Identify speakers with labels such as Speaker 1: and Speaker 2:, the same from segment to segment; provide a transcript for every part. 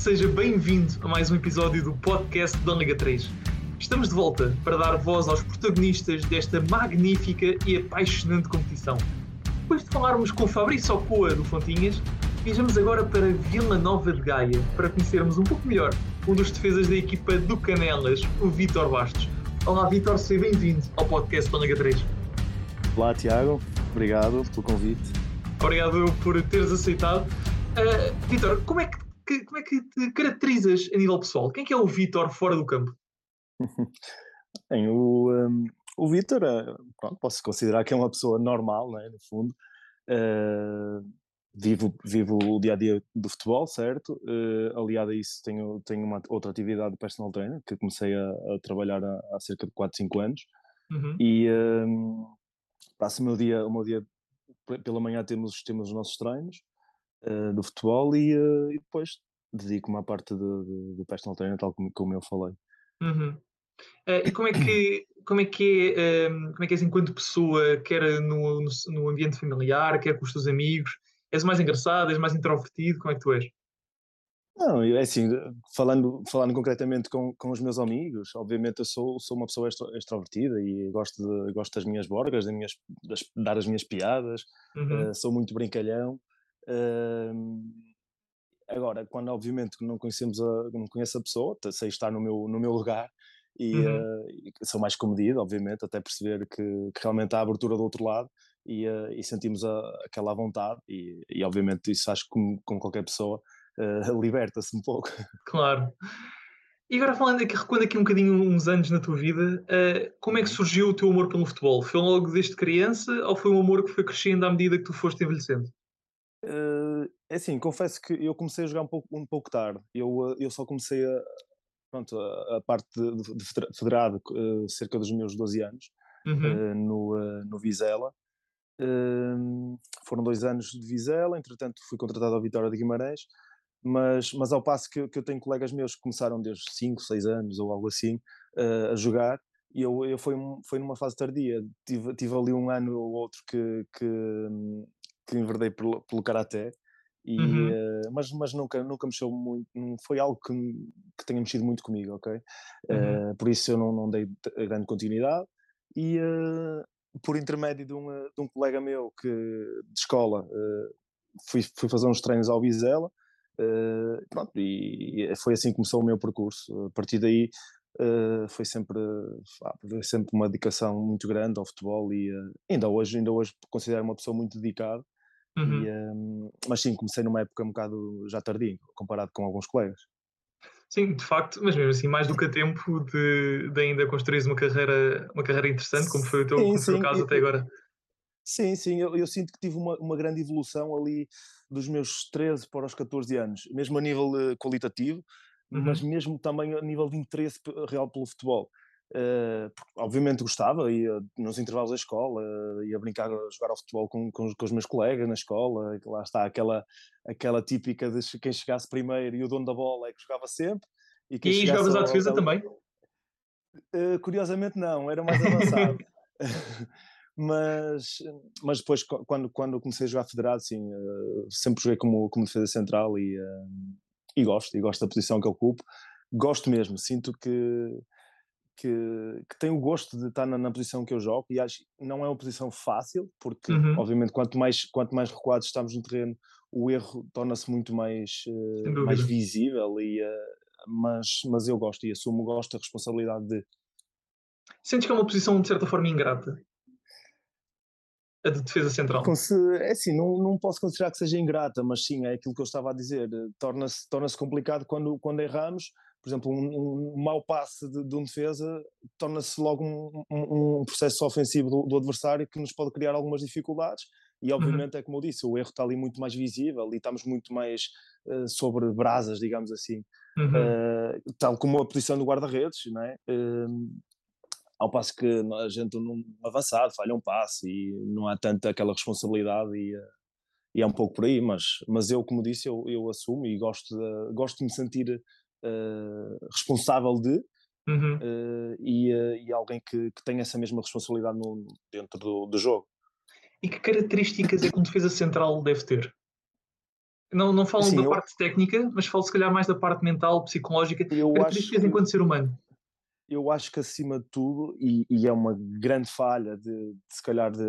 Speaker 1: Seja bem-vindo a mais um episódio do podcast da Liga 3. Estamos de volta para dar voz aos protagonistas desta magnífica e apaixonante competição. Depois de falarmos com Fabrício Ocoa do Fontinhas, viajamos agora para Vila Nova de Gaia para conhecermos um pouco melhor um dos defesas da equipa do Canelas, o Vítor Bastos. Olá, Vítor, seja bem-vindo ao podcast da Liga 3.
Speaker 2: Olá, Tiago, obrigado pelo convite.
Speaker 1: Obrigado por teres aceitado. Uh, Vítor, como é que que, como é que te caracterizas a nível pessoal? Quem é que é o Vítor fora do campo?
Speaker 2: Bem, o, um, o Vítor, uh, posso considerar que é uma pessoa normal, né, no fundo. Uh, vivo, vivo o dia a dia do futebol, certo? Uh, aliado a isso, tenho, tenho uma outra atividade de personal trainer que comecei a, a trabalhar há, há, cerca de 4, 5 anos. Uhum. E um, passo o meu dia, o meu dia pela manhã temos, temos os nossos treinos uh, do futebol e, uh, e depois dedico-me à parte do, do, do personal trainer, tal como, como eu falei.
Speaker 1: Uhum. Uh, e como é que como é que é, um, como é que és enquanto pessoa, quer no, no, no, ambiente familiar, quer com os teus amigos? És mais engraçado, és mais introvertido? Como é que tu és?
Speaker 2: Não, é assim, falando, falando concretamente com, com os meus amigos, obviamente eu sou, sou uma pessoa extro, extrovertida e gosto, de, gosto das minhas borgas, das minhas, das, dar as minhas piadas, uhum. uh, sou muito brincalhão. Agora, quando obviamente não conhecemos a, não conheço a pessoa, sei estar no meu, no meu lugar e, uhum. uh, sou mais comedido, obviamente, até perceber que, que, realmente há abertura do outro lado e, uh, e sentimos a, aquela vontade e, e, obviamente isso acho que com, com qualquer pessoa uh, liberta-se um pouco.
Speaker 1: Claro. E agora falando aqui, recuando aqui um bocadinho uns anos na tua vida, como é que uhum. surgiu o teu amor pelo futebol? Foi logo desde criança ou foi um amor que foi crescendo à medida que tu foste envelhecendo?
Speaker 2: Uh, é assim, confesso que eu comecei a jogar um pouco, um pouco tarde. Eu, eu só comecei a, pronto, a, a parte de, de federado uh, cerca dos meus 12 anos, uhum. uh, no, no Vizela. foram dois anos de Vizela, entretanto fui contratado ao Vitória de Guimarães, mas, mas ao passo que, que eu tenho colegas meus que começaram desde 5, 6 anos ou algo assim a jogar, e eu, eu fui, foi numa fase tardia, tive, tive ali um ano ou outro que, que, que enverdei pelo, pelo karaté. E, uhum. uh, mas, mas nunca, nunca mexeu muito, não foi algo que, que tenha mexido muito comigo, ok? Uhum. Uh, por isso eu não, não dei grande continuidade e uh, por intermédio de um, de um colega meu que, de escola fui, fui fazer uns treinos ao Bizela pronto, e, e foi assim que começou o meu percurso. A partir daí foi sempre, sempre uma dedicação muito grande ao futebol e ainda hoje ainda hoje considero uma pessoa muito dedicada Uhum. E, um, mas sim, comecei numa época um bocado já tardia, comparado com alguns colegas.
Speaker 1: Sim, de facto, mas mesmo assim, mais do que a tempo de, de ainda construir uma carreira, uma carreira interessante, como foi o teu, sim, sim. caso até agora.
Speaker 2: Sim, sim, eu, eu, sinto que tive uma, uma grande evolução ali dos meus 13 para os 14 anos, mesmo a nível uh, qualitativo, uhum. mas mesmo também a nível de interesse real pelo futebol. Uh, obviamente gostava, ia nos intervalos da escola, uh, ia brincar, jogar ao futebol com, com, com, os meus colegas na escola, lá está aquela, aquela típica de quem chegasse primeiro e o dono da bola é que jogava sempre.
Speaker 1: E, e jogavas à defesa também?
Speaker 2: Uh, curiosamente não, era mais avançado. mas, mas depois quando, quando comecei a jogar federado, sim, sempre joguei como, como defesa central e, e gosto, e gosto da posição que ocupo. Gosto mesmo, sinto que que, que tem o gosto de estar na, na, posição que eu jogo e acho que não é uma posição fácil, porque uhum. obviamente quanto mais, quanto mais recuados estamos no terreno, o erro torna-se muito mais, uh, mais visível, e, uh, mas, mas eu gosto e assumo, gosto da responsabilidade de.
Speaker 1: Sentes que é uma posição de certa forma ingrata? A de defesa central?
Speaker 2: É assim, não, não posso considerar que seja ingrata, mas sim, é aquilo que eu estava a dizer. Torna-se torna complicado quando, quando erramos por exemplo, um, um mau passe de, de um defesa torna-se logo um, um, um, processo ofensivo do, do, adversário que nos pode criar algumas dificuldades. E uhum. obviamente é como eu disse, o erro está ali muito mais visível e estamos muito mais uh, sobre brasas, digamos assim, uhum. uh, tal como a posição do guarda-redes, não é? Uh, ao passo que a gente num avançado falha um passe e não há tanta aquela responsabilidade e, e é um pouco por aí, mas, mas eu, como disse, eu, eu assumo e gosto de, gosto de me sentir uh, responsável de uhum. uh, e, uh, e, alguém que, que tenha essa mesma responsabilidade no, dentro do, do, jogo.
Speaker 1: E que características é que um defesa central deve ter? Não, não falam Sim, da eu... parte técnica, mas falo se calhar mais da parte mental, psicológica, eu características acho... enquanto ser humano.
Speaker 2: Eu acho que acima de tudo, e, e é uma grande falha de, de se calhar de,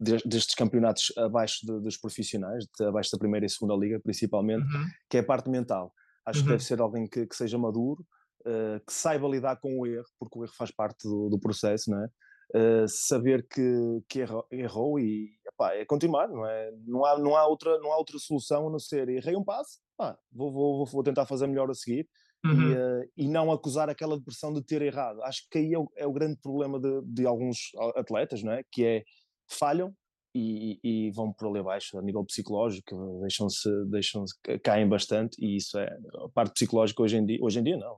Speaker 2: de, destes campeonatos abaixo dos profissionais, abaixo da primeira e segunda liga principalmente, uhum. que é a parte mental. Acho uhum. que deve ser alguém que, que seja maduro, uh, que saiba lidar com o erro, porque o erro faz parte do, do processo, não é? Uh, saber que, que errou, errou e epá, é continuar, não é? Não há, não, há outra, não há outra solução a não ser errei um passo, pá, vou, vou, vou tentar fazer melhor a seguir uhum. e, uh, e não acusar aquela depressão de ter errado. Acho que aí é o, é o grande problema de, de, alguns atletas, não é? Que é falham e, e, vão por ali abaixo a nível psicológico, deixam-se, deixam-se, caem bastante e isso é a parte psicológica hoje em dia, hoje em dia não,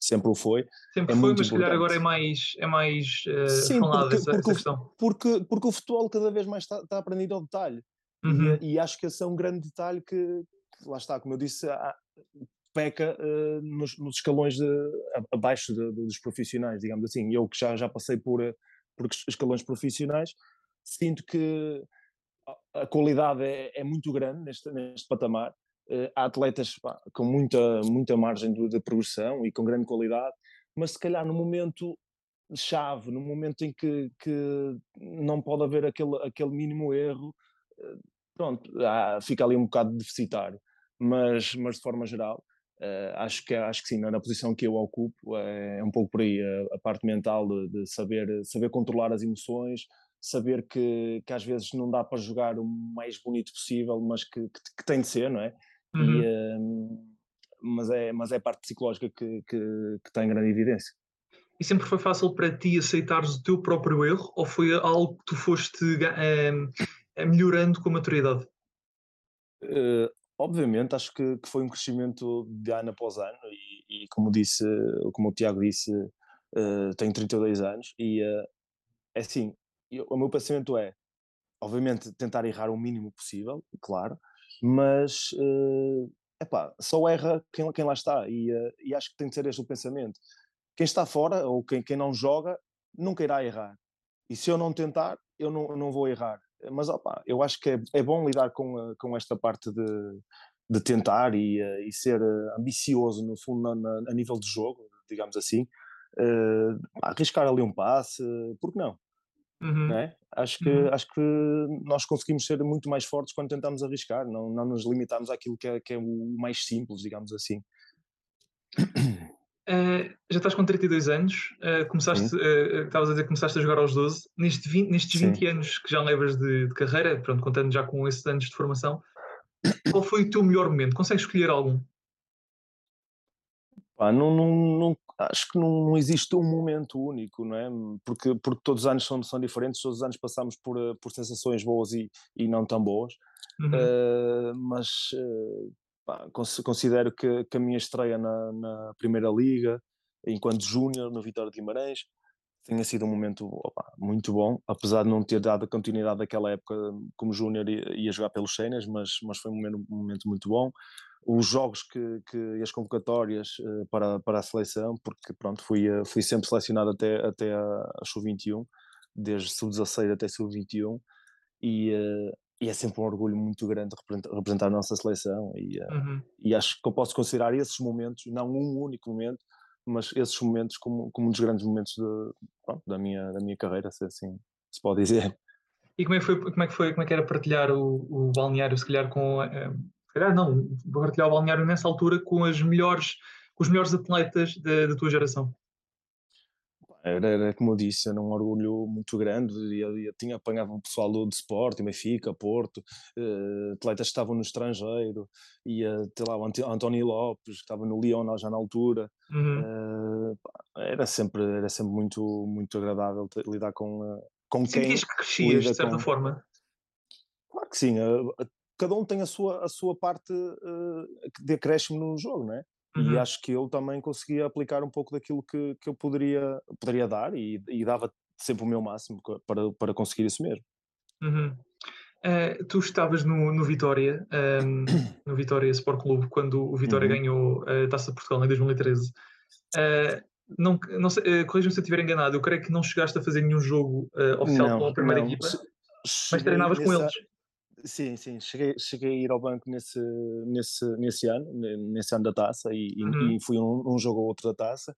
Speaker 2: sempre o foi.
Speaker 1: Sempre
Speaker 2: é
Speaker 1: foi, mas se calhar agora é mais, é mais uh, Sim, porque, essa,
Speaker 2: porque,
Speaker 1: essa.
Speaker 2: Porque, porque o futebol cada vez mais está, está aprendido ao detalhe. Uhum. E, e, acho que esse é um grande detalhe que, lá está, como eu disse, há, peca uh, nos, nos, escalões de, abaixo de, de, dos profissionais, digamos assim. Eu que já, já passei por, eh, por escalões profissionais, sinto que a qualidade é, é muito grande neste, neste patamar uh, há atletas pá, com muita, muita margem de, de, progressão e com grande qualidade, mas se calhar no momento chave, no momento em que, que não pode haver aquele, aquele mínimo erro, uh, pronto, há, fica ali um bocado deficitário. Mas, mas de forma geral, uh, acho, que, acho que sim, na posição que eu ocupo, é, é um pouco por aí a, a parte mental de, de, saber, saber controlar as emoções, saber que, que às vezes não dá para jogar o mais bonito possível, mas que, que, que tem de ser, não é? Uhum. E, um, mas, é, mas é a parte psicológica que, que, que tem grande evidência.
Speaker 1: E sempre foi fácil para ti aceitares o teu próprio erro ou foi algo que tu foste um, melhorando com a maturidade?
Speaker 2: Uh, obviamente, acho que, que, foi um crescimento de ano após ano e, e como disse, como o Tiago disse, uh, tenho 32 anos e uh, é assim, eu, o meu pensamento é, obviamente, tentar errar o mínimo possível, claro, mas uh, epá, só erra quem, quem lá está e, uh, e, acho que tem de ser este o pensamento. Quem está fora ou quem, quem não joga nunca irá errar. E se eu não tentar, eu não, não vou errar. Mas opa, eu acho que é, é bom lidar com, uh, com esta parte de, de tentar e, e ser ambicioso, no fundo, na, na, a nível de jogo, digamos assim. arriscar ali um passe, porque não? Uhum. É? Acho, que, uhum. acho que nós conseguimos ser muito mais fortes quando tentamos arriscar, não, não nos limitamos àquilo que é, que é o mais simples, digamos assim.
Speaker 1: Uh, já estás com 32 anos, uh, começaste, uh, estavas a dizer que começaste a jogar aos 12. Neste 20, nestes 20 Sim. anos que já levas de, de, carreira, pronto, contando já com esses anos de formação, qual foi o teu melhor momento? Consegues escolher algum?
Speaker 2: Pá, não, não, não, acho que não, não, existe um momento único, não é? Porque, porque todos os anos são, são diferentes, todos os anos passamos por, eh, por sensações boas e, e não tão boas, uhum. uh, mas uh, pá, considero que, que, a minha estreia na, na Primeira Liga, enquanto júnior no Vitória de Guimarães, tenha sido um momento opa, muito bom, apesar de não ter dado a continuidade daquela época como júnior ia, jogar pelos Cenas, mas, mas foi um momento, um momento muito bom os jogos que, que e as convocatórias uh, para, para a seleção, porque pronto, fui, uh, fui sempre selecionado até, até a, a sub-21, desde sub-16 até sub-21, e, uh, e é sempre um orgulho muito grande representar, representar a nossa seleção, e, uhum. e acho que eu posso considerar esses momentos, não um único momento, mas esses momentos como, como um dos grandes momentos de, da, minha, da minha carreira, se assim se pode dizer.
Speaker 1: E como é que foi, como é que foi, como é que era partilhar o, o balneário, se calhar com calhar não, partilhar o balneário nessa altura com, as melhores, com os melhores atletas da, da tua geração.
Speaker 2: Era, era, como eu disse, era um orgulho muito grande. Eu, eu tinha apanhado o pessoal do de Sport, Benfica, Porto, uh, atletas que estavam no estrangeiro, ia ter lá o António Lopes, que estava no Lyon já na altura. Uhum. Uh, era sempre, era sempre muito, muito agradável lidar com, uh, com
Speaker 1: quem. Sentias que crescias, de certa com... forma?
Speaker 2: Claro que sim cada um tem a sua, a sua parte uh, de acréscimo no jogo, não é? Uhum. E acho que eu também conseguia aplicar um pouco daquilo que, que eu poderia, poderia dar e, e dava sempre o meu máximo para, para conseguir isso mesmo.
Speaker 1: Uhum. Uh, tu estavas no, no Vitória, um, ehm, no Vitória Sport Clube, quando o Vitória uhum. ganhou a Taça de Portugal em 2013. Uh, não, não sei, uh, corrija-me se eu estiver enganado, eu creio que não chegaste a fazer nenhum jogo uh, oficial não, com a primeira não. equipa, mas treinavas nessa, com eles
Speaker 2: Sim, sim, cheguei, cheguei a ir ao banco nesse, nesse, nesse ano, nesse ano da taça, e, uhum. e fui um, um jogo ou outro da taça.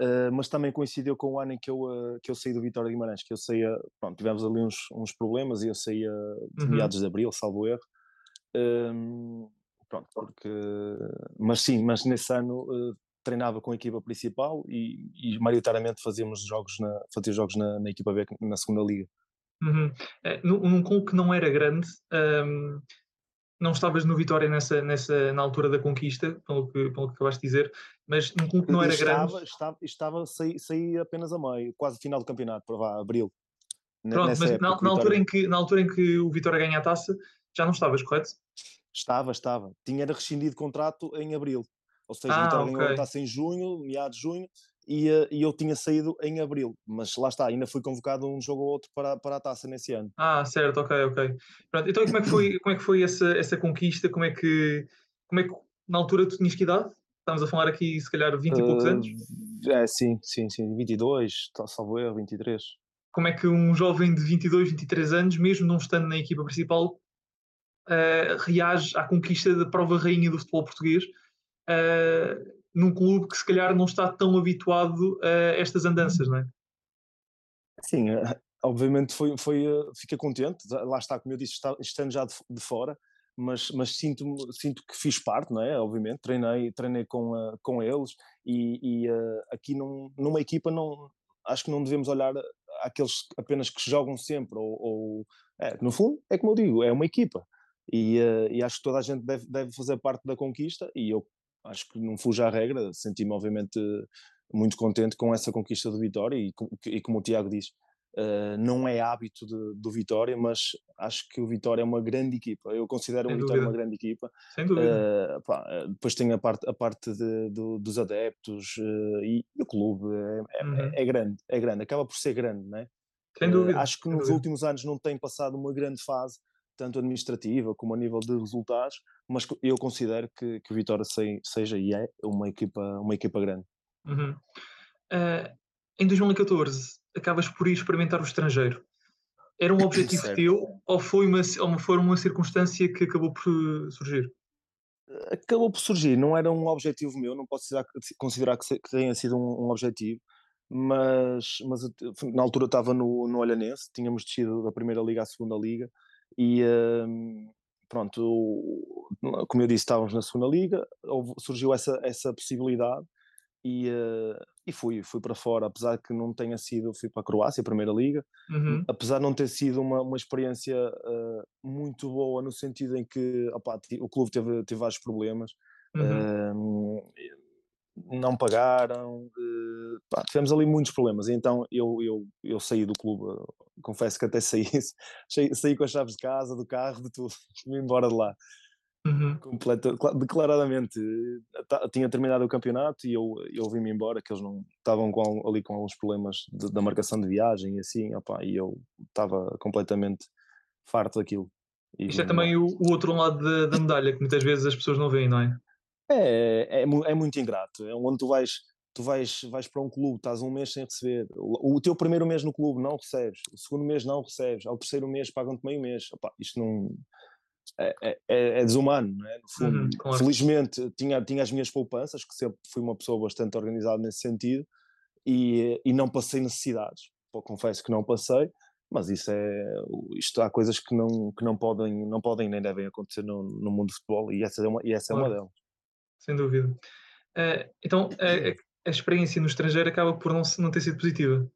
Speaker 2: Uh, mas também coincidiu com o ano em que eu, uh, que eu saí do Vitória de Guimarães, que eu saía, pronto, tivemos ali uns, uns problemas e eu saía de uhum. meados de Abril, salvo erro. Uh, pronto, porque... Mas sim, mas nesse ano uh, treinava com a equipa principal e, e maioritariamente fazíamos jogos na, fazia jogos na, na equipa B, na segunda liga.
Speaker 1: Uhum. É, num, clube que não era grande, um, não estavas no Vitória nessa, nessa, na altura da conquista, pelo que, pelo que acabaste de dizer, mas num clube que não era
Speaker 2: estava,
Speaker 1: grande.
Speaker 2: Estava, estava saí, saí apenas a meio, quase final do campeonato, para vá, abril.
Speaker 1: Pronto, mas na, na altura em que, na altura em que o Vitória ganha a taça, já não estavas, correto?
Speaker 2: Estava, estava. Tinha rescindido contrato em abril. Ou seja, ah, o Vitória okay. ganhou a taça em junho, meados de junho, e, eh, e, eu tinha saído em abril, mas lá está, ainda fui convocado um jogo ou outro para, para a taça nesse ano.
Speaker 1: Ah, certo, ok, ok. Pronto, então como é que foi, como é que foi essa, essa conquista? Como é, que, como é que na altura tu tinhas que idade? Estamos a falar aqui, se calhar, 20 uh, e poucos anos?
Speaker 2: É, sim, sim, sim, 22, salvo erro, 23.
Speaker 1: Como é que um jovem de 22, 23 anos, mesmo não estando na equipa principal, uh, reage à conquista da prova rainha do futebol português? Uh, num clube que se calhar não está tão habituado a estas andanças, não é?
Speaker 2: Sim, eh, obviamente foi, foi, eh, contente, lá está, como eu disse, estando já de, fora, mas, mas sinto, sinto que fiz parte, não é? Obviamente, treinei, treinei com, uh, com eles e, e aqui num, numa equipa não, acho que não devemos olhar aqueles apenas que jogam sempre, ou, ou é, no fundo, é como eu digo, é uma equipa. E, uh, e acho que toda a gente deve, deve fazer parte da conquista e eu acho que não fuja à regra, senti-me obviamente muito contente com essa conquista do Vitória e, e como o Tiago diz, uh, não é hábito de, do Vitória, mas acho que o Vitória é uma grande equipa, eu considero Sem o Vitória dúvida. uma grande equipa.
Speaker 1: Sem dúvida.
Speaker 2: Uh, pá, eh, depois tem a parte, a parte de, do, dos adeptos uh, e, o clube, é, é, uhum. é, grande, é grande, acaba por ser grande, não é?
Speaker 1: Sem dúvida.
Speaker 2: acho que nos últimos anos não tem passado uma grande fase, tanto administrativa como a nível de resultados, mas eu considero que, que o Vitória seja e é uma equipa, uma equipa grande.
Speaker 1: Uhum. Uh, em 2014, acabas por ir experimentar o estrangeiro. Era um objetivo teu ou foi uma, ou foi uma circunstância que acabou por surgir?
Speaker 2: Acabou por surgir, não era um objetivo meu, não posso considerar que, tenha sido um, um objetivo, mas, mas na altura estava no, no Olhanense, tínhamos descido da primeira liga à segunda liga e, hum, pronto, como eu disse, estávamos na segunda liga, surgiu essa, essa possibilidade e, uh, e fui, fui para fora, apesar que não tenha sido, fui para a Croácia, a primeira liga, uhum. apesar de não ter sido uma, uma experiência uh, muito boa no sentido em que opa, o clube teve, teve vários problemas, uhum. uh, não pagaram, pá, tivemos ali muitos problemas, então eu, eu, eu saí do clube, confesso que até saí, saí, saí com as chaves de casa, do carro, de tudo, fui embora de lá. Uhum. Completa, declaradamente tinha terminado o campeonato e eu, eu vim-me embora, que eles não estavam com, ali com alguns problemas de, da marcação de viagem e assim, opa, e eu estava completamente farto daquilo.
Speaker 1: Isto é também o, o, outro lado da, da medalha que muitas vezes as pessoas não veem, não é?
Speaker 2: É, é, é muito ingrato. É onde tu vais, tu vais, vais para um clube, estás um mês sem receber. O, o teu primeiro mês no clube não recebes, o segundo mês não recebes, ao terceiro mês pagam-te meio mês. Opa, isto não. É, é, é, é desumano, não é? No fundo, uhum, claro. Felizmente tinha, tinha as minhas poupanças, que sempre fui uma pessoa bastante organizada nesse sentido, e, e não passei necessidades. Pô, confesso que não passei, mas isso é isto há coisas que não que não podem não podem nem devem acontecer no, no mundo do futebol e essa é uma e essa é uma delas
Speaker 1: sem dúvida. Uh, então, a, a, experiência no estrangeiro acaba por não, não ter sido positiva?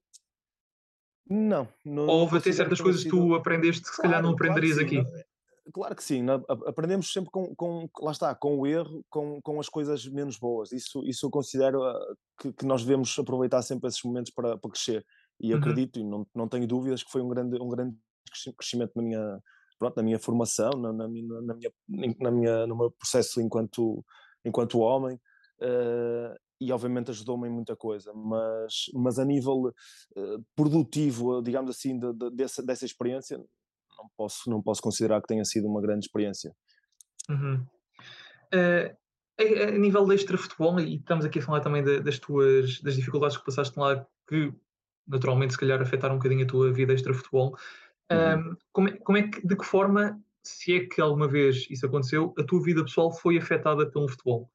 Speaker 2: Não. não
Speaker 1: Ou houve até certas coisas que tu aprendeste que se calhar não aprenderias
Speaker 2: claro
Speaker 1: aqui?
Speaker 2: Não, claro que sim, aprendemos sempre com, com, lá está, com o erro, com, com as coisas menos boas. Isso, isso eu considero uh, que, que nós devemos aproveitar sempre esses momentos para, para crescer. E uhum. acredito, e não, não tenho dúvidas, que foi um grande, um grande crescimento na minha, pronto, na minha formação, na, na, na, minha, na minha, no meu processo enquanto enquanto homem, uh, e obviamente ajudou-me em muita coisa, mas, mas a nível uh, produtivo, digamos assim, de, de, dessa, dessa experiência, não posso, não posso considerar que tenha sido uma grande experiência.
Speaker 1: Uhum. Uh, a, a, nível de extra futebol, e estamos aqui a falar também de, das tuas das dificuldades que passaste lá, que naturalmente se calhar afetaram um bocadinho a tua vida extra futebol, uhum. como, é, como é que, de que forma se é que alguma vez isso aconteceu, a tua vida pessoal foi afetada pelo futebol.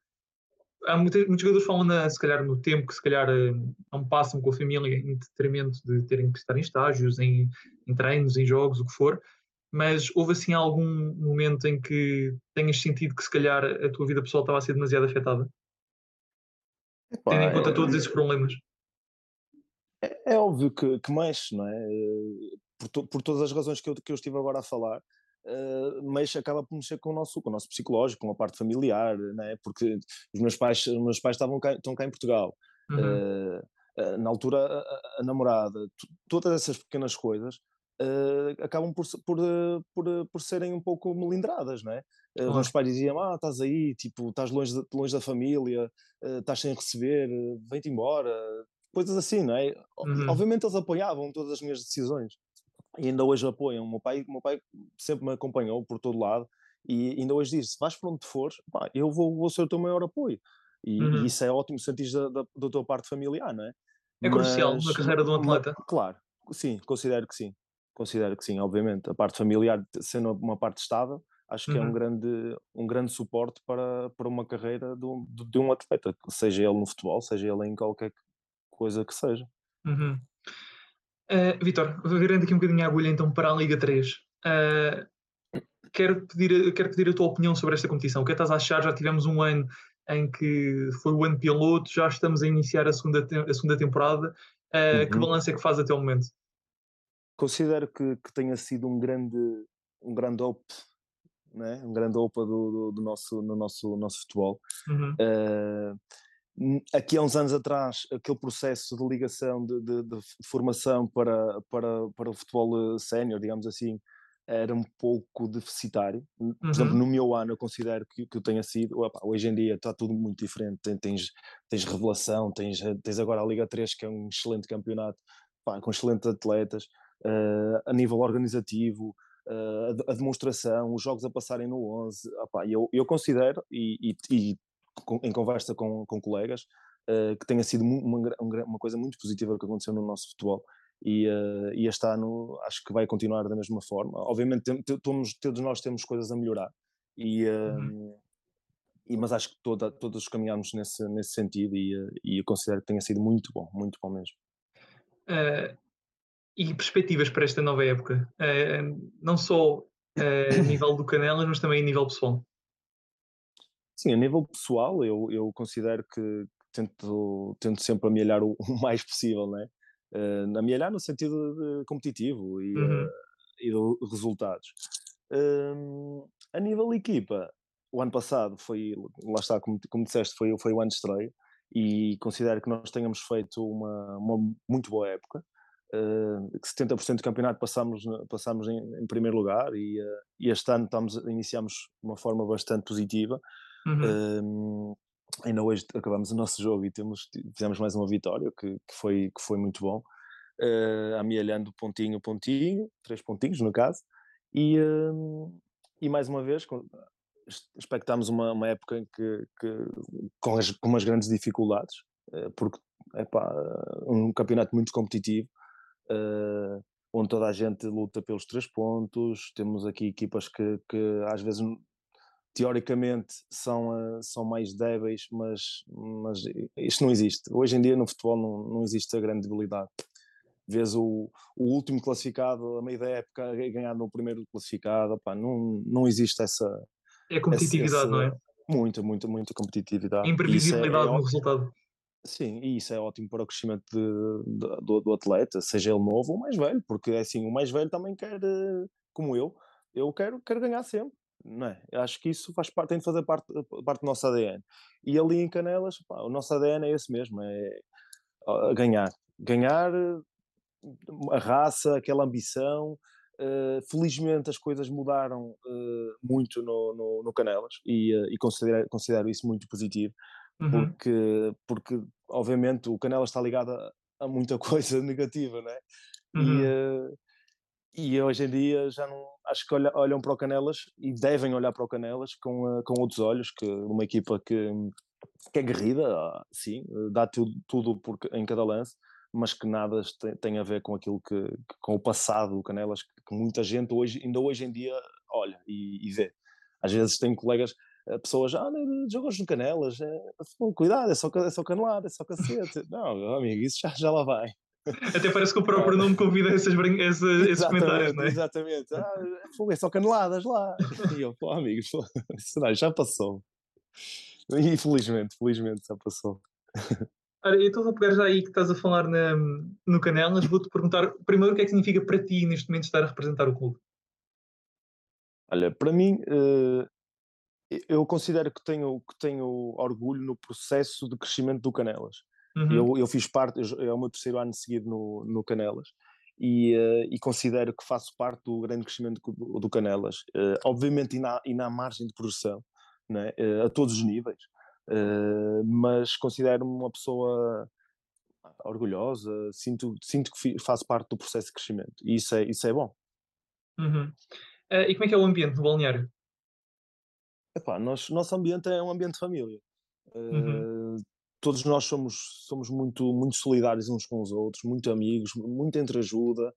Speaker 1: Há muitos, muitos jogadores falam, na, se calhar, no tempo que se calhar não passam com a família em detrimento de terem que estar em estágios, em, em treinos, em jogos, o que for, mas houve assim algum momento em que tenhas sentido que se calhar a tua vida pessoal estava a ser demasiado afetada? Epá, Tendo em conta é, todos esses problemas.
Speaker 2: É, é óbvio que, que mexe, não é? Por, to, por, todas as razões que eu, que eu estive agora a falar, uh, mexe, acaba por mexer com o nosso, com o nosso psicológico, com a parte familiar, não é? Porque os meus pais, os meus pais estavam cá, estão cá em Portugal. Uhum. Uh, na altura, a, a namorada, todas essas pequenas coisas uh, acabam por, por, por, por serem um pouco melindradas, não é? Uh, Os meus pais diziam, ah, estás aí, tipo, estás longe, de, longe da família, estás sem receber, vem-te embora, coisas assim, não é? Uhum. Obviamente eles apoiavam todas as minhas decisões e ainda hoje apoiam. O meu pai, meu pai sempre me acompanhou por todo lado e ainda hoje diz: se vais para onde fores, pá, eu vou, vou ser o teu maior apoio. E, uhum. e isso é ótimo sentir da, da, da tua parte familiar, não é?
Speaker 1: É crucial na carreira de um atleta.
Speaker 2: Claro, sim, considero que sim considero que sim, obviamente. A parte familiar, sendo uma parte estável, acho que uhum. é um uhum. grande, um grande suporte para, para uma carreira de um, de um atleta, seja ele no futebol, seja ele em qualquer coisa que seja.
Speaker 1: Uhum. Uh, Vitor, virando aqui um bocadinho a agulha então para a Liga 3. Uh, eh, quero, pedir, quero pedir a tua opinião sobre esta competição. O que é que estás a achar? Já tivemos um ano em que foi o ano piloto, já estamos a iniciar a segunda, a segunda temporada. Uh, uhum. Que balanço é que faz até o momento?
Speaker 2: considero que, que tenha sido um grande, um grande op, né? um grande opa do, do, do, nosso, no nosso, nosso futebol. Uhum. Uh, aqui há uns anos atrás, aquele processo de ligação de, de, de formação para, para, para o futebol eh, sénior, digamos assim, era um pouco deficitário. Por uhum. exemplo, no meu ano eu considero que, que tenha sido. Opa, hoje em dia está tudo muito diferente. Tens, tens revelação, tens, tens agora a Liga 3, que é um excelente campeonato, pá, com excelentes atletas uh, a nível organizativo, uh, a, a, demonstração, os jogos a passarem no 11. Opa, eu, eu considero, e, e, e com, em conversa com, com colegas, uh, que tenha sido uma, uma, coisa muito positiva que aconteceu no nosso futebol. E, uh, e, este ano acho que vai continuar da mesma forma. Obviamente, temos, todos nós temos coisas a melhorar, e, uh, uhum. e mas acho que toda, todos caminhamos nesse, nesse sentido. E, uh, e eu considero que tenha sido muito bom, muito bom mesmo.
Speaker 1: E perspectivas para esta nova época, uh, não só uh, a nível do Canelas, mas também a nível pessoal.
Speaker 2: Sim, a nível pessoal, eu, eu considero que tento, tento sempre amelhar o, o mais possível, né? Uh, amelhar no sentido competitivo e, uhum. uh, e de resultados. Uh, a nível equipa, o ano passado foi, lá está, como, como disseste, foi, foi o ano de estreia e considero que nós tenhamos feito uma, uma muito boa época uh, 70% do campeonato passámos, passámos em, em primeiro lugar e, uh, e, este ano estamos, iniciamos de uma forma bastante positiva. Uhum. Uh, ainda hoje acabamos o nosso jogo e temos, fizemos mais uma vitória, que, que foi, que foi muito bom, uh, amealhando pontinho pontinho, três pontinhos no caso, e, e mais uma vez expectámos uma, uma época em que, que com, as, com umas grandes dificuldades, uh, porque é um campeonato muito competitivo, uh, onde toda a gente luta pelos três pontos. Temos aqui equipas que, que às vezes teoricamente são, uh, são mais débeis, mas, mas isto não existe. Hoje em dia no futebol não, não existe a grande debilidade. Vês o, o último classificado a meio da época ganhar no primeiro classificado, não, não existe essa.
Speaker 1: É competitividade, essa, não é?
Speaker 2: Muita, muita, muita competitividade.
Speaker 1: Imprevisibilidade é, é, no resultado.
Speaker 2: Sim, e isso é ótimo para o crescimento de, de, do, do, atleta, seja ele novo ou mais velho, porque é assim, o mais velho também quer, eh, como eu, eu quero, quero ganhar sempre, não é? Eu acho que isso faz parte, tem de fazer parte, parte do nosso ADN. E ali em Canelas, pá, o nosso ADN é esse mesmo, é ganhar. Ganhar a raça, aquela ambição. Uh, felizmente as coisas mudaram uh, muito no, no, no Canelas e, uh, e considero, considero isso muito positivo uhum. porque, porque obviamente o Canela está ligado a, a muita coisa negativa, não é? Uhum. E, e hoje em dia já não acho que olha, olham para o Canelas e devem olhar para o Canelas com, uh, com outros olhos, que uma equipa que, que é guerrida, sim, dá tudo, tudo por, em cada lance, mas que nada tem, tem a ver com aquilo que, que, com o passado do Canelas, que muita gente hoje, ainda hoje em dia olha e, e vê. Às vezes tem colegas, eh, pessoas, ah, jogos no canelas, é, cuidado, é só, é só canelada, é só cacete. não, amigo, isso já, já lá vai.
Speaker 1: Até parece que o próprio nome convida esses, esses, esses comentários, não é?
Speaker 2: Exatamente. Ah, é só caneladas lá. E eu, pô, amigos, não, já passou. Infelizmente, felizmente já passou.
Speaker 1: Olha, eu estou a pegar já aí que estás a falar na, no Canelas, vou-te perguntar primeiro o que é que significa para ti neste momento estar a representar o clube.
Speaker 2: Olha, para mim, uh, eu considero que tenho, que tenho orgulho no processo de crescimento do Canelas. Uhum. Eu, eu fiz parte, é o meu terceiro ano seguido no, no Canelas. E, uh, e, considero que faço parte do grande crescimento do, do Canelas. Uh, obviamente, e na, e na margem de progressão, né? uh, a todos os níveis, mas considero-me uma pessoa orgulhosa, sinto, sinto que faço parte do processo de crescimento e isso é, isso é bom.
Speaker 1: Uhum. e como é que é o ambiente no balneário?
Speaker 2: Epá, nós, nosso ambiente é um ambiente de família. Uhum todos nós somos, somos muito, muito solidários uns com os outros, muito amigos, muito entreajuda,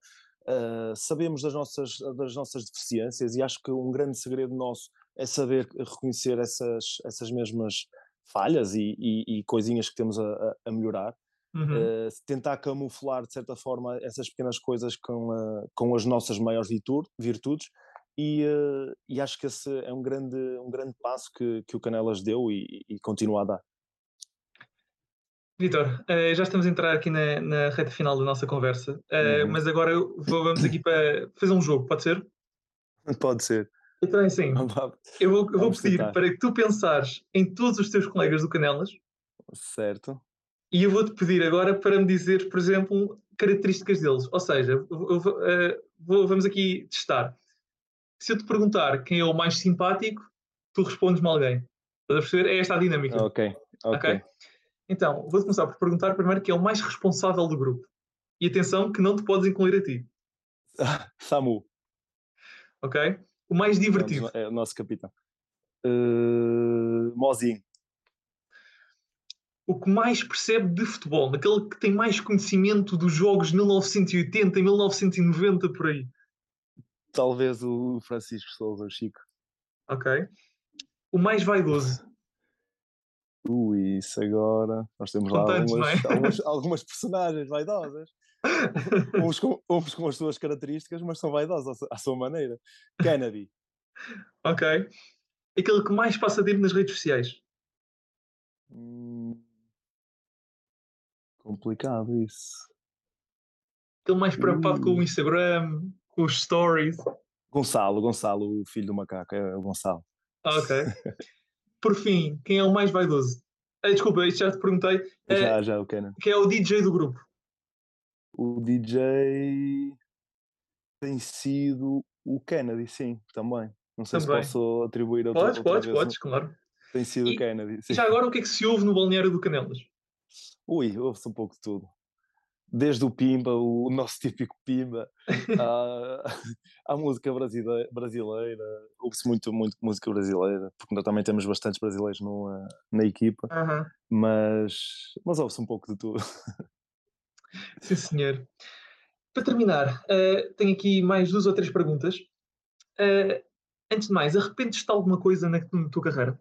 Speaker 2: uh, sabemos das nossas, das nossas deficiências e acho que um grande segredo nosso é saber reconhecer essas, essas mesmas falhas e, e, e coisinhas que temos a, a melhorar. Uhum. Uh, tentar camuflar de certa forma essas pequenas coisas com, uh, com as nossas maiores virtudes e, uh, e, acho que esse é um grande, um grande passo que, que o Canelas deu e, e continua a dar.
Speaker 1: Vitor, uh, já estamos a entrar aqui na, na reta final da nossa conversa, uh, uhum. mas agora vou, vamos aqui para fazer um jogo, pode ser?
Speaker 2: Pode ser.
Speaker 1: Então é assim, eu vou, eu vou pedir tentar. para que tu pensares em todos os teus colegas do Canelas.
Speaker 2: Certo.
Speaker 1: E eu vou-te pedir agora para me dizer, por exemplo, características deles. Ou seja, eu, eu, vou, vamos aqui testar. Se eu te perguntar quem é o mais simpático, tu respondes-me alguém. Estás a perceber? É esta a dinâmica.
Speaker 2: Ok, ok. okay?
Speaker 1: Então, vou começar por perguntar primeiro quem é o mais responsável do grupo. E atenção que não te podes incluir a ti.
Speaker 2: Samu.
Speaker 1: Ok? O mais divertido.
Speaker 2: É o nosso capitão. Uh, Mozinho.
Speaker 1: O que mais percebe de futebol, aquele que tem mais conhecimento dos jogos de 1980 e 1990 por aí.
Speaker 2: Talvez o Francisco Souza, o Chico.
Speaker 1: Ok. O mais vaidoso.
Speaker 2: Isso agora. Nós temos lá algumas, é? algumas, algumas, personagens vaidosas. uns, com, uns com as suas características, mas são vaidosos à, sua maneira. Kennedy.
Speaker 1: ok. Aquele que mais passa tempo nas redes sociais.
Speaker 2: Hum, complicado isso.
Speaker 1: Aquele mais preocupado com o Instagram, com os stories.
Speaker 2: Gonçalo, Gonçalo, o filho do macaco, é o Gonçalo.
Speaker 1: Ok. por fim, quem é o mais vaidoso? Ah, desculpa, isto já te perguntei.
Speaker 2: Já, é, já, o Kenan.
Speaker 1: Quem é o DJ do grupo?
Speaker 2: O DJ tem sido o Kennedy, sim, também. Não sei também. se posso atribuir a
Speaker 1: Podes, podes, podes, claro.
Speaker 2: Tem sido e, o Kennedy.
Speaker 1: Sim. Já agora o que é que se ouve no balneário do Canelas?
Speaker 2: Ui, ouve-se um pouco de tudo desde o Pimba, o nosso típico Pimba, à, à música brasileira, brasileira ouve-se muito, muito música brasileira, porque nós também temos bastantes brasileiros no, eh, na equipa,
Speaker 1: uhum.
Speaker 2: mas, mas ouve-se um pouco de tudo.
Speaker 1: Sim, senhor. Para terminar, uh, tenho aqui mais duas ou três perguntas. Uh, antes de mais, arrependes-te de alguma coisa na, na tua carreira?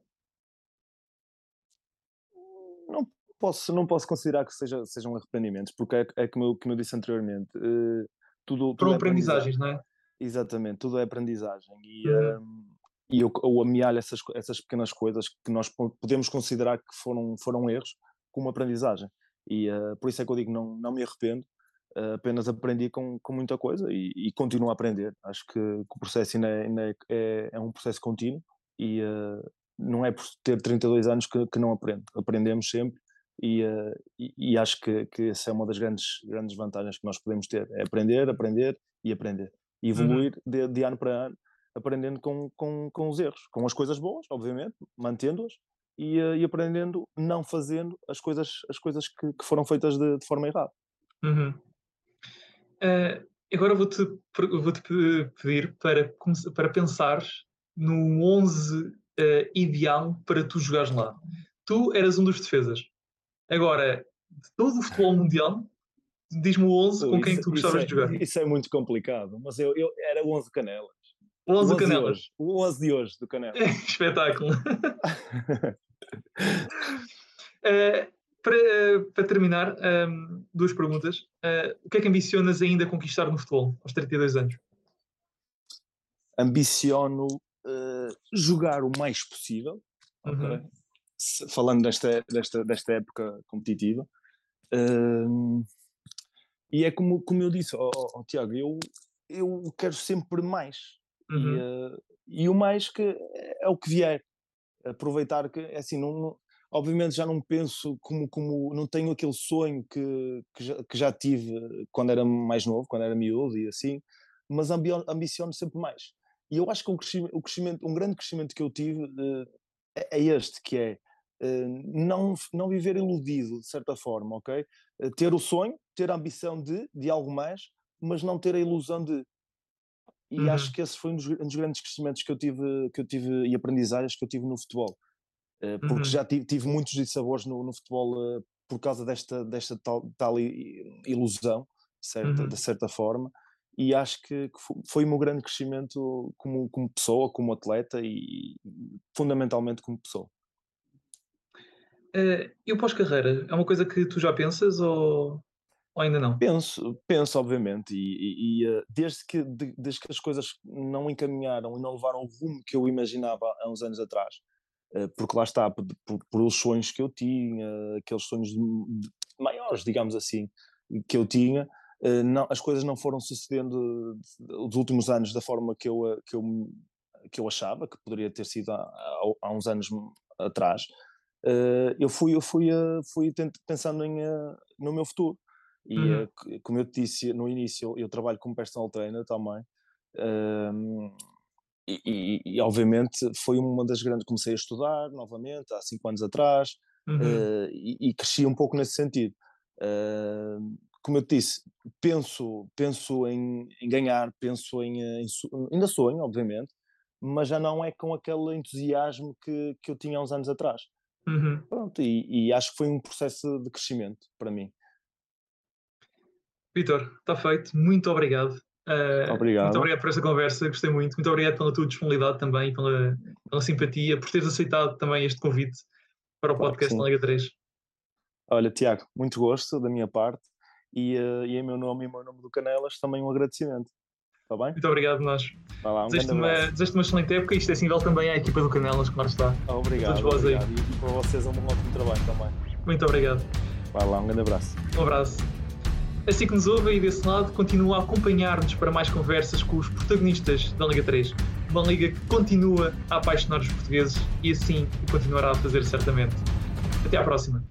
Speaker 2: Posso, não posso considear que seja, sejam arrependimentos, porque é, é como, eu, como eu disse anteriormente, uh, tudo, tudo
Speaker 1: Foram é aprendizagens, não é?
Speaker 2: Exatamente, tudo é aprendizagem. E, uhum. um, e eu, eu amealho essas, essas pequenas coisas que nós podemos considerar que foram, foram erros como aprendizagem. E uh, por isso é que eu digo, não, não me arrependo, uh, apenas aprendi com, com muita coisa e, e continuo a aprender. Acho que, que o processo ainda, é, ainda é, é, é, um processo contínuo e uh, não é por ter 32 anos que, que não aprendo. Aprendemos sempre e, uh, e, e, acho que, que essa é uma das grandes, grandes vantagens que nós podemos ter, é aprender, aprender e aprender. E uhum. evoluir uhum. de, de, ano para ano, aprendendo com, com, com os erros, com as coisas boas, obviamente, mantendo-as, e, uh, e aprendendo, não fazendo as coisas, as coisas que, que foram feitas de, de forma errada.
Speaker 1: Uhum. Uh, agora vou-te vou -te pedir para, para pensar no 11 ideal para tu jogares lá. Tu eras um dos defesas Agora, de todo o futebol mundial, Diz-me o 11 com quem isso, tu gostavas
Speaker 2: é,
Speaker 1: de jogar.
Speaker 2: Isso é muito complicado, mas eu, eu era o 11 Canelas.
Speaker 1: O 11, 11 Canelas.
Speaker 2: O 11 de hoje do Canelas.
Speaker 1: Espetáculo. uh, para, uh, para, terminar, um, ehm, duas perguntas. Uh, o que é que ambicionas ainda conquistar no futebol aos 32 anos?
Speaker 2: Ambiciono jogar o mais possível, uhum. okay? Falando desta, desta, desta época competitiva. Ehm, e é como, como eu disse, oh, oh, Tiago, eu, eu quero sempre mais. Uhum. E, uh, e, o mais que é o que vier. Aproveitar que, é assim, não, não, obviamente já não penso como, como não tenho aquele sonho que, que já, que, já, tive quando era mais novo, quando era miúdo e assim, mas ambiciono sempre mais. E eu acho que um crescimento, um, crescimento, um grande crescimento que eu tive uh, é, este, que é não, não viver iludido, de certa forma, ok? Uh, ter o sonho, ter a ambição de, de algo mais, mas não ter a ilusão de. E uhum. acho que esse foi um dos, um dos, grandes crescimentos que eu tive, que eu tive e aprendizagens que eu tive no futebol. Uh, porque uhum. já tive, tive muitos dissabores no, no futebol por causa desta, desta tal, tal ilusão, certa, uhum. de certa forma. E acho que, que foi o meu grande crescimento como, como pessoa, como atleta e fundamentalmente como pessoa.
Speaker 1: Uh, e o pós-carreira? É uma coisa que tu já pensas ou, ou ainda não?
Speaker 2: Penso, penso obviamente, e, e, e uh, desde, que, de, desde que as coisas não encaminharam e não levaram o rumo que eu imaginava há uns anos atrás, uh, porque lá está, por, por, os sonhos que eu tinha, aqueles sonhos de, de, maiores, digamos assim, que eu tinha, não, as coisas não foram sucedendo os últimos anos da forma que eu, que eu, que eu achava que poderia ter sido há, há uns anos atrás. Eu fui, eu fui, fui pensando em, no meu futuro e uhum. uh, como eu te disse no início, eu, eu trabalho como personal trainer também. Um, e, e, e, obviamente foi uma das grandes. Comecei a estudar novamente há cinco anos atrás uhum. uh, e, e, cresci um pouco nesse sentido. Uh, como eu te disse, penso, penso em, em ganhar, penso em, em, Ainda sonho, obviamente, mas já não é com aquele entusiasmo que, que eu tinha há uns anos atrás. Uhum. Pronto, e, e acho que foi um processo de crescimento para mim.
Speaker 1: Vitor, está feito. Muito obrigado.
Speaker 2: Uh, obrigado.
Speaker 1: Muito obrigado por esta conversa, gostei muito. Muito obrigado pela tua disponibilidade também, pela, pela simpatia, por teres aceitado também este convite para o podcast da Liga 3.
Speaker 2: Olha, Tiago, muito gosto da minha parte e, uh, e em meu nome e em meu nome do Canelas também um agradecimento. Está bem?
Speaker 1: Muito obrigado, nós.
Speaker 2: Vai lá, um
Speaker 1: desejo-te uma, desejo uma excelente época e isto é sinal também à equipa do Canelas que lá está.
Speaker 2: Obrigado. obrigado. E, e para vocês um ótimo trabalho também.
Speaker 1: Muito obrigado.
Speaker 2: Vai lá, um grande abraço.
Speaker 1: Um abraço. Assim que nos ouve e desse lado, continua a acompanhar-nos para mais conversas com os protagonistas da Liga 3. Uma liga que continua a apaixonar os portugueses e assim continuará a fazer certamente. Até à próxima.